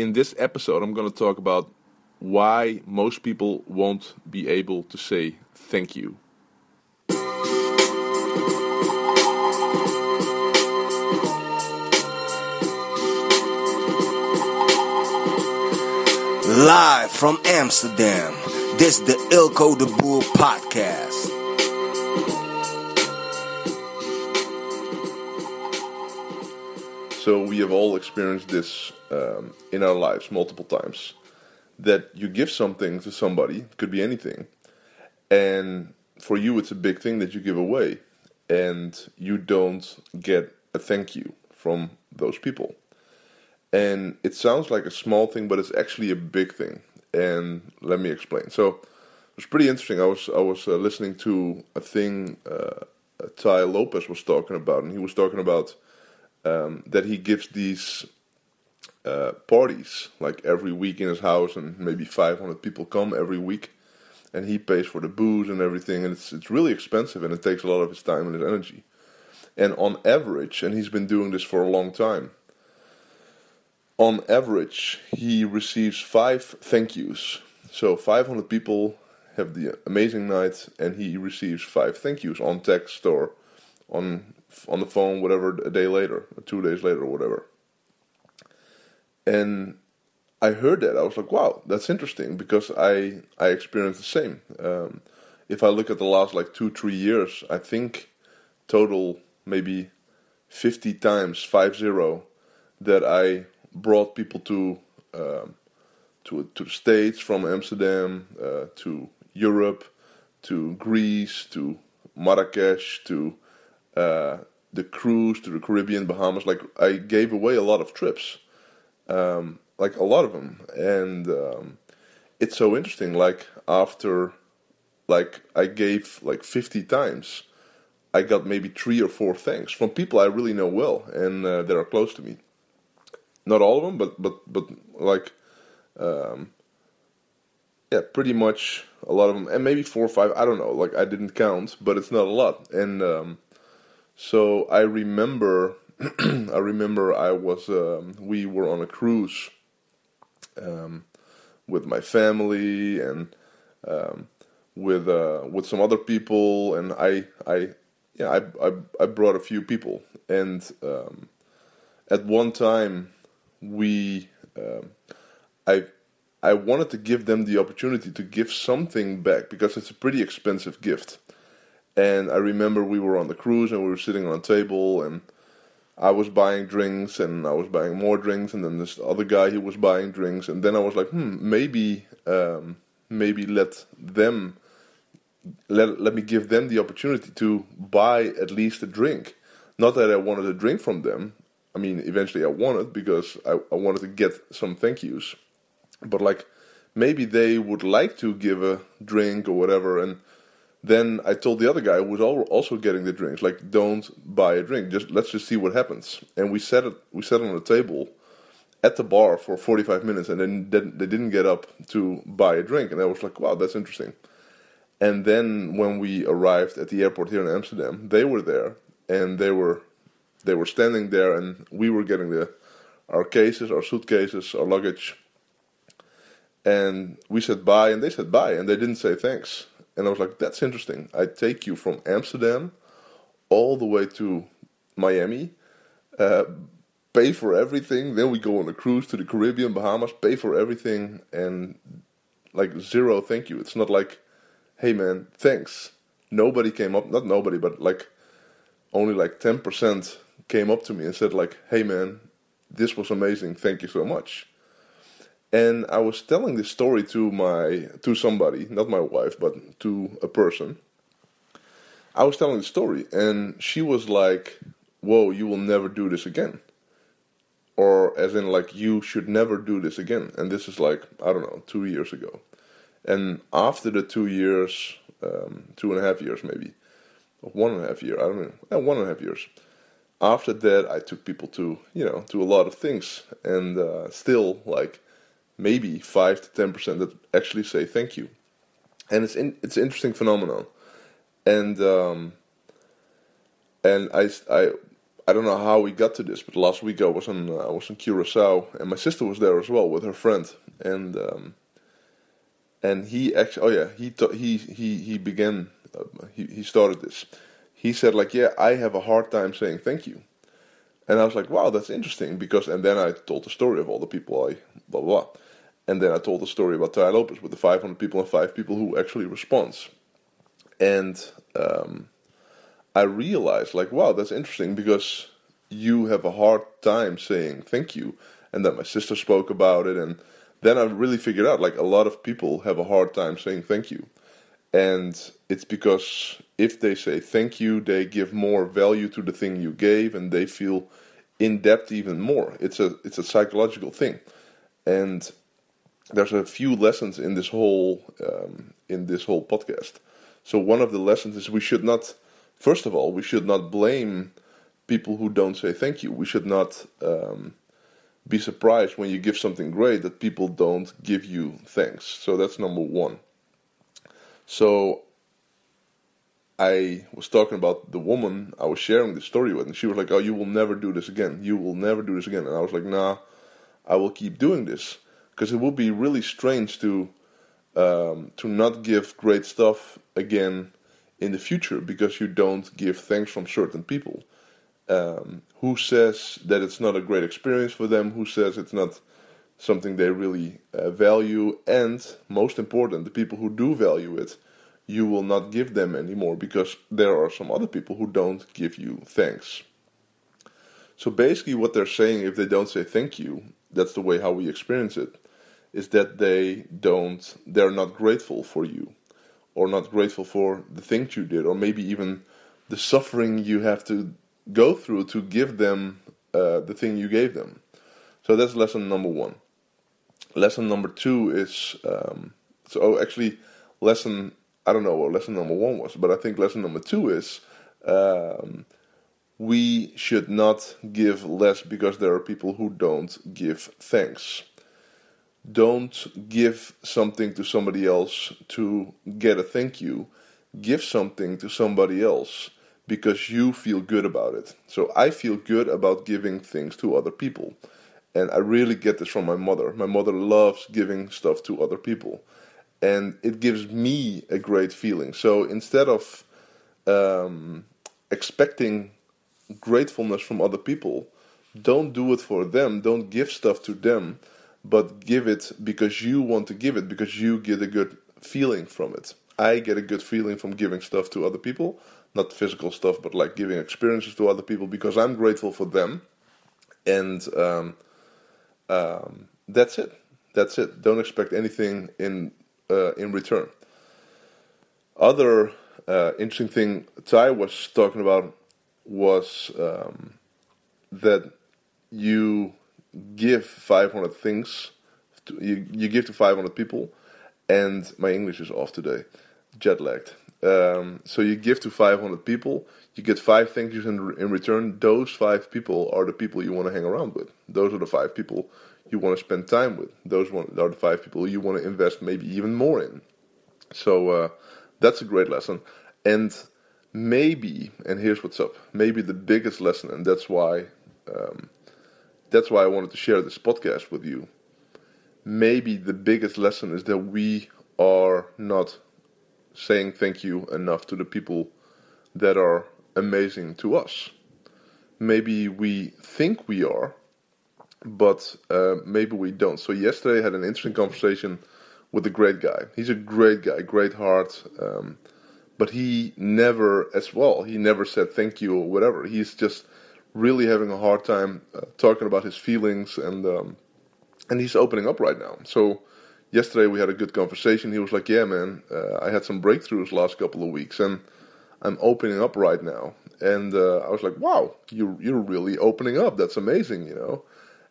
in this episode, I'm going to talk about why most people won't be able to say thank you. Live from Amsterdam, this is the Eelco de Boer podcast. So we have all experienced this um, in our lives multiple times. That you give something to somebody, could be anything, and for you it's a big thing that you give away, and you don't get a thank you from those people. And it sounds like a small thing, but it's actually a big thing. And let me explain. So it was pretty interesting. I was I was uh, listening to a thing uh, Tai Lopez was talking about, and he was talking about um, that he gives these uh, parties like every week in his house, and maybe 500 people come every week, and he pays for the booze and everything, and it's it's really expensive, and it takes a lot of his time and his energy. And on average, and he's been doing this for a long time. On average, he receives five thank yous. So 500 people have the amazing night, and he receives five thank yous on text or on on the phone, whatever, a day later, two days later, or whatever. And I heard that I was like, wow, that's interesting because I I experienced the same. Um, if I look at the last like two three years, I think total maybe fifty times five zero that I brought people to um, to to the states from Amsterdam uh, to Europe to Greece to Marrakesh to uh, the cruise to the Caribbean, Bahamas. Like I gave away a lot of trips, um, like a lot of them, and um, it's so interesting. Like after, like I gave like fifty times, I got maybe three or four thanks from people I really know well and uh, that are close to me. Not all of them, but but but like. Um, yeah, pretty much a lot of them, and maybe four or five. I don't know. Like I didn't count, but it's not a lot. And um, so I remember, I remember I was, um, we were on a cruise um, with my family and um, with uh, with some other people, and I, I, yeah, I, I, I brought a few people, and um, at one time we, um, I. I wanted to give them the opportunity to give something back because it's a pretty expensive gift. And I remember we were on the cruise and we were sitting on a table and I was buying drinks and I was buying more drinks and then this other guy he was buying drinks and then I was like, hmm, maybe um, maybe let them let let me give them the opportunity to buy at least a drink. Not that I wanted a drink from them. I mean, eventually I wanted because I, I wanted to get some thank yous. But like maybe they would like to give a drink or whatever and then I told the other guy who was also getting the drinks, like, don't buy a drink. Just let's just see what happens. And we sat it, we sat on a table at the bar for 45 minutes, and then they didn't get up to buy a drink. And I was like, wow, that's interesting. And then when we arrived at the airport here in Amsterdam, they were there, and they were they were standing there, and we were getting the our cases, our suitcases, our luggage. And we said bye, and they said bye, and they didn't say thanks. And I was like, that's interesting. I take you from Amsterdam all the way to Miami, uh, pay for everything. Then we go on a cruise to the Caribbean, Bahamas, pay for everything, and like zero thank you. It's not like, hey man, thanks. Nobody came up, not nobody, but like only like 10% came up to me and said like, hey man, this was amazing. Thank you so much and I was telling this story to my to somebody, not my wife, but to a person. I was telling the story, and she was like, "Whoa, you will never do this again," or as in like, "You should never do this again." And this is like I don't know, two years ago. And after the two years, um, two and a half years maybe, one and a half year, I don't know, yeah, one and a half years. After that, I took people to you know to a lot of things, and uh, still like maybe five to ten percent that actually say thank you, and it's in, it's an interesting phenomenon, and um, and I I I don't know how we got to this, but last week I was in uh, I was in Curacao, and my sister was there as well with her friend, and um, and he actually, oh yeah, he he he he began, uh, he he started this. He said like, yeah, I have a hard time saying thank you, and I was like, wow, that's interesting because, and then I told the story of all the people I blah blah, blah. And then I told the story about Tai Lopez with the 500 people and five people who actually responds, and um, I realized like, wow, that's interesting because you have a hard time saying thank you, and then my sister spoke about it, and then I really figured out like a lot of people have a hard time saying thank you, and it's because if they say thank you, they give more value to the thing you gave, and they feel in depth even more. It's a it's a psychological thing, and there's a few lessons in this whole um, in this whole podcast. So one of the lessons is we should not first of all, we should not blame people who don't say thank you. We should not um, be surprised when you give something great that people don't give you thanks. So that's number one. So I was talking about the woman I was sharing the story with, and she was like, "Oh, you will never do this again. You will never do this again." And I was like, "Nah, I will keep doing this because it would be really strange to um, to not give great stuff again." in the future because you don't give thanks from certain people. Um, who says that it's not a great experience for them? Who says it's not something they really uh, value? And most important, the people who do value it, you will not give them anymore because there are some other people who don't give you thanks. So basically, what they're saying, if they don't say thank you, that's the way how we experience it, is that they don't, they're not grateful for you or not grateful for the things you did, or maybe even the suffering you have to go through to give them uh, the thing you gave them. So that's lesson number one. Lesson number two is um, so oh, actually lesson I don't know what lesson number one was, but I think lesson number two is um, we should not give less because there are people who don't give thanks don't give something to somebody else to get a thank you. Give something to somebody else because you feel good about it. So I feel good about giving things to other people. And I really get this from my mother. My mother loves giving stuff to other people. And it gives me a great feeling. So instead of um, expecting gratefulness from other people, don't do it for them. Don't give stuff to them but give it because you want to give it because you get a good feeling from it. I get a good feeling from giving stuff to other people, not physical stuff, but like giving experiences to other people because I'm grateful for them, and um, um, that's it. That's it. Don't expect anything in uh, in return. Other uh, interesting thing Tai was talking about was um, that you give 500 things, to, you, you give to 500 people, and my English is off today, jet lagged. Um, so you give to 500 people, you get five thank yous in, in return. Those five people are the people you want to hang around with. Those are the five people you want to spend time with. Those one, are the five people you want to invest maybe even more in. So uh, that's a great lesson. And maybe, and here's what's up, maybe the biggest lesson, and that's why um, that's why I wanted to share this podcast with you. Maybe the biggest lesson is that we are not saying thank you enough to the people that are amazing to us. Maybe we think we are, but uh, maybe we don't. So yesterday I had an interesting conversation with a great guy. He's a great guy, great heart, um, but he never, as well, he never said thank you or whatever. He's just really having a hard time uh, talking about his feelings, and um, and he's opening up right now. So yesterday we had a good conversation. He was like, "Yeah, man, uh, I had some breakthroughs last couple of weeks, and I'm opening up right now." And uh, I was like, "Wow, you you're really opening up. That's amazing, you know."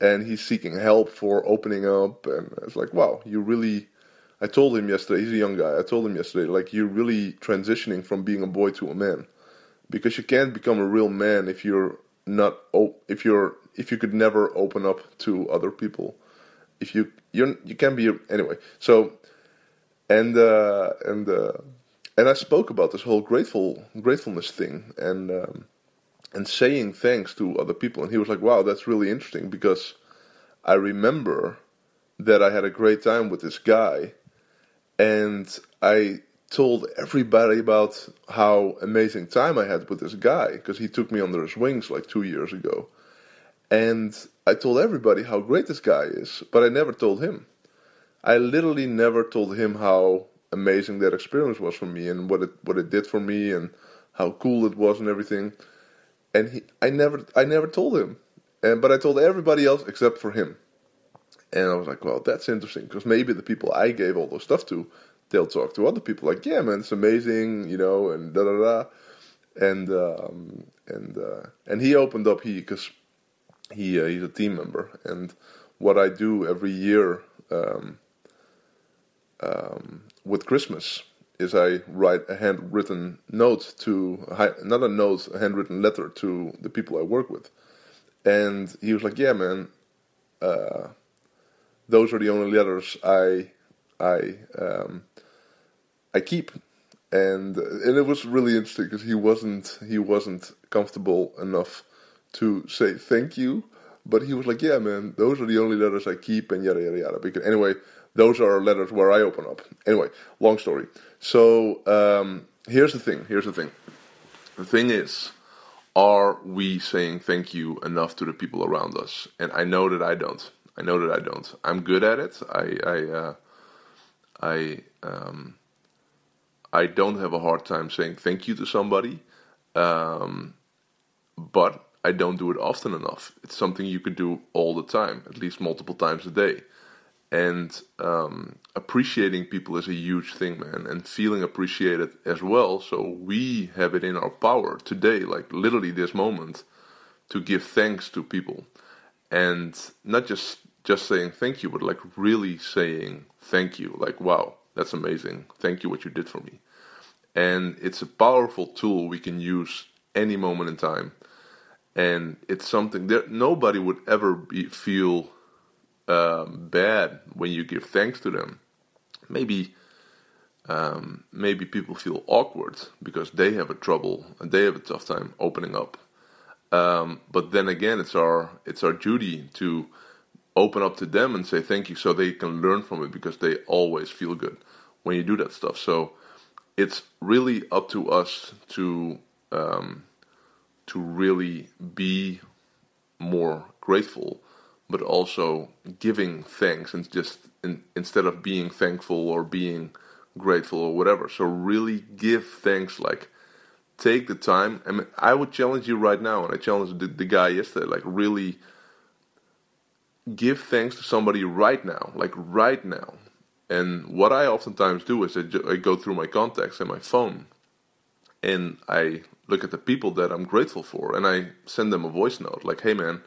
And he's seeking help for opening up, and it's like, "Wow, you really." I told him yesterday. He's a young guy. I told him yesterday, like you're really transitioning from being a boy to a man, because you can't become a real man if you're not op- if you're if you could never open up to other people if you you you can be anyway so and uh, and uh, and I spoke about this whole grateful gratefulness thing and um, and saying thanks to other people. And he was like, "Wow, that's really interesting because I remember that I had a great time with this guy, and I told everybody about how amazing time I had with this guy because he took me under his wings like two years ago, and I told everybody how great this guy is, but I never told him. I literally never told him how amazing that experience was for me and what it what it did for me and how cool it was and everything." and he, I never, I never told him, and but I told everybody else except for him. And I was like, well, that's interesting because maybe the people I gave all those stuff to, they'll talk to other people like, yeah, man, it's amazing, you know, and da da da, and um, and uh, and he opened up he because he uh, he's a team member, and what I do every year um, um, with Christmas is I write a handwritten note to not a note, a handwritten letter to the people I work with, and he was like, "Yeah, man, uh, those are the only letters I I um, I keep." And and it was really interesting because he wasn't he wasn't comfortable enough to say thank you, but he was like, "Yeah, man, those are the only letters I keep," and yada yada yada. Because anyway, those are letters where I open up. Anyway, long story. So um, here's the thing. Here's the thing. The thing is, are we saying thank you enough to the people around us? And I know that I don't. I know that I don't. I'm good at it. I I uh, I um, I don't have a hard time saying thank you to somebody, um, but I don't do it often enough. It's something you could do all the time, at least multiple times a day and um, appreciating people is a huge thing, man, and feeling appreciated as well. So we have it in our power today, like literally this moment, to give thanks to people, and not just just saying thank you, but like really saying thank you, like wow, that's amazing, thank you what you did for me, and it's a powerful tool we can use any moment in time, and it's something that nobody would ever be, feel um, bad when you give thanks to them. Maybe um, maybe people feel awkward because they have a trouble and they have a tough time opening up. Um, but then again, it's our it's our duty to open up to them and say thank you, so they can learn from it because they always feel good when you do that stuff. So it's really up to us to um, to really be more grateful but also giving thanks and just in, instead of being thankful or being grateful or whatever. So really give thanks, like take the time. I mean, I would challenge you right now, and I challenged the, the guy yesterday, like really give thanks to somebody right now, like right now. And what I oftentimes do is I, I go through my contacts and my phone, and I look at the people that I'm grateful for, and I send them a voice note, like, "Hey, man."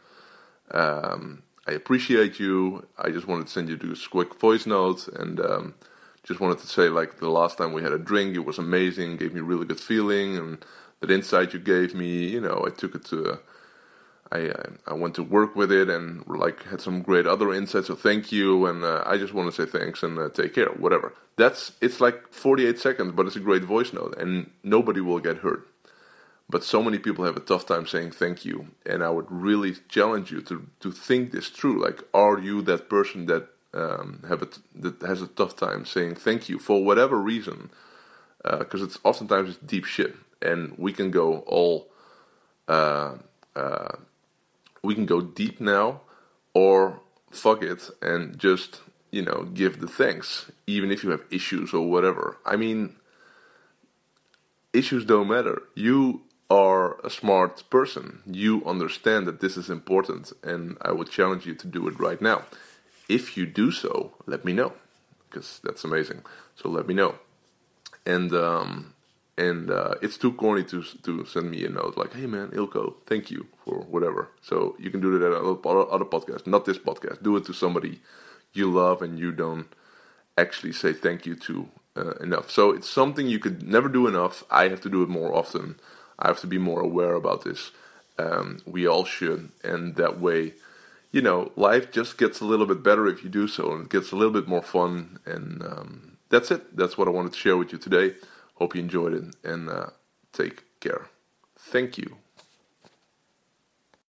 Um, I appreciate you. I just wanted to send you this quick voice note and um, just wanted to say, like, the last time we had a drink, it was amazing, gave me really good feeling, and that insight you gave me, you know, I took it to, I, I went to work with it and, like, had some great other insights, so thank you, and uh, I just want to say thanks and uh, take care, whatever. That's, it's like 48 seconds, but it's a great voice note, and nobody will get hurt. But so many people have a tough time saying thank you, and I would really challenge you to to think this through. Like, are you that person that um, have a, that has a tough time saying thank you for whatever reason? Because uh, it's oftentimes it's deep shit, and we can go all uh, uh, we can go deep now, or fuck it and just you know give the thanks, even if you have issues or whatever. I mean, issues don't matter. You are a smart person. You understand that this is important, and I would challenge you to do it right now. If you do so, let me know, because that's amazing. So let me know. And um, and uh, it's too corny to to send me a note like, "Hey man, Eelco, thank you for whatever." So you can do that on other, other podcasts, not this podcast. Do it to somebody you love and you don't actually say thank you to uh, enough. So it's something you could never do enough. I have to do it more often. I have to be more aware about this. Um, we all should, and that way, you know, life just gets a little bit better if you do so, and it gets a little bit more fun. And um, that's it. That's what I wanted to share with you today. Hope you enjoyed it, and uh, take care. Thank you.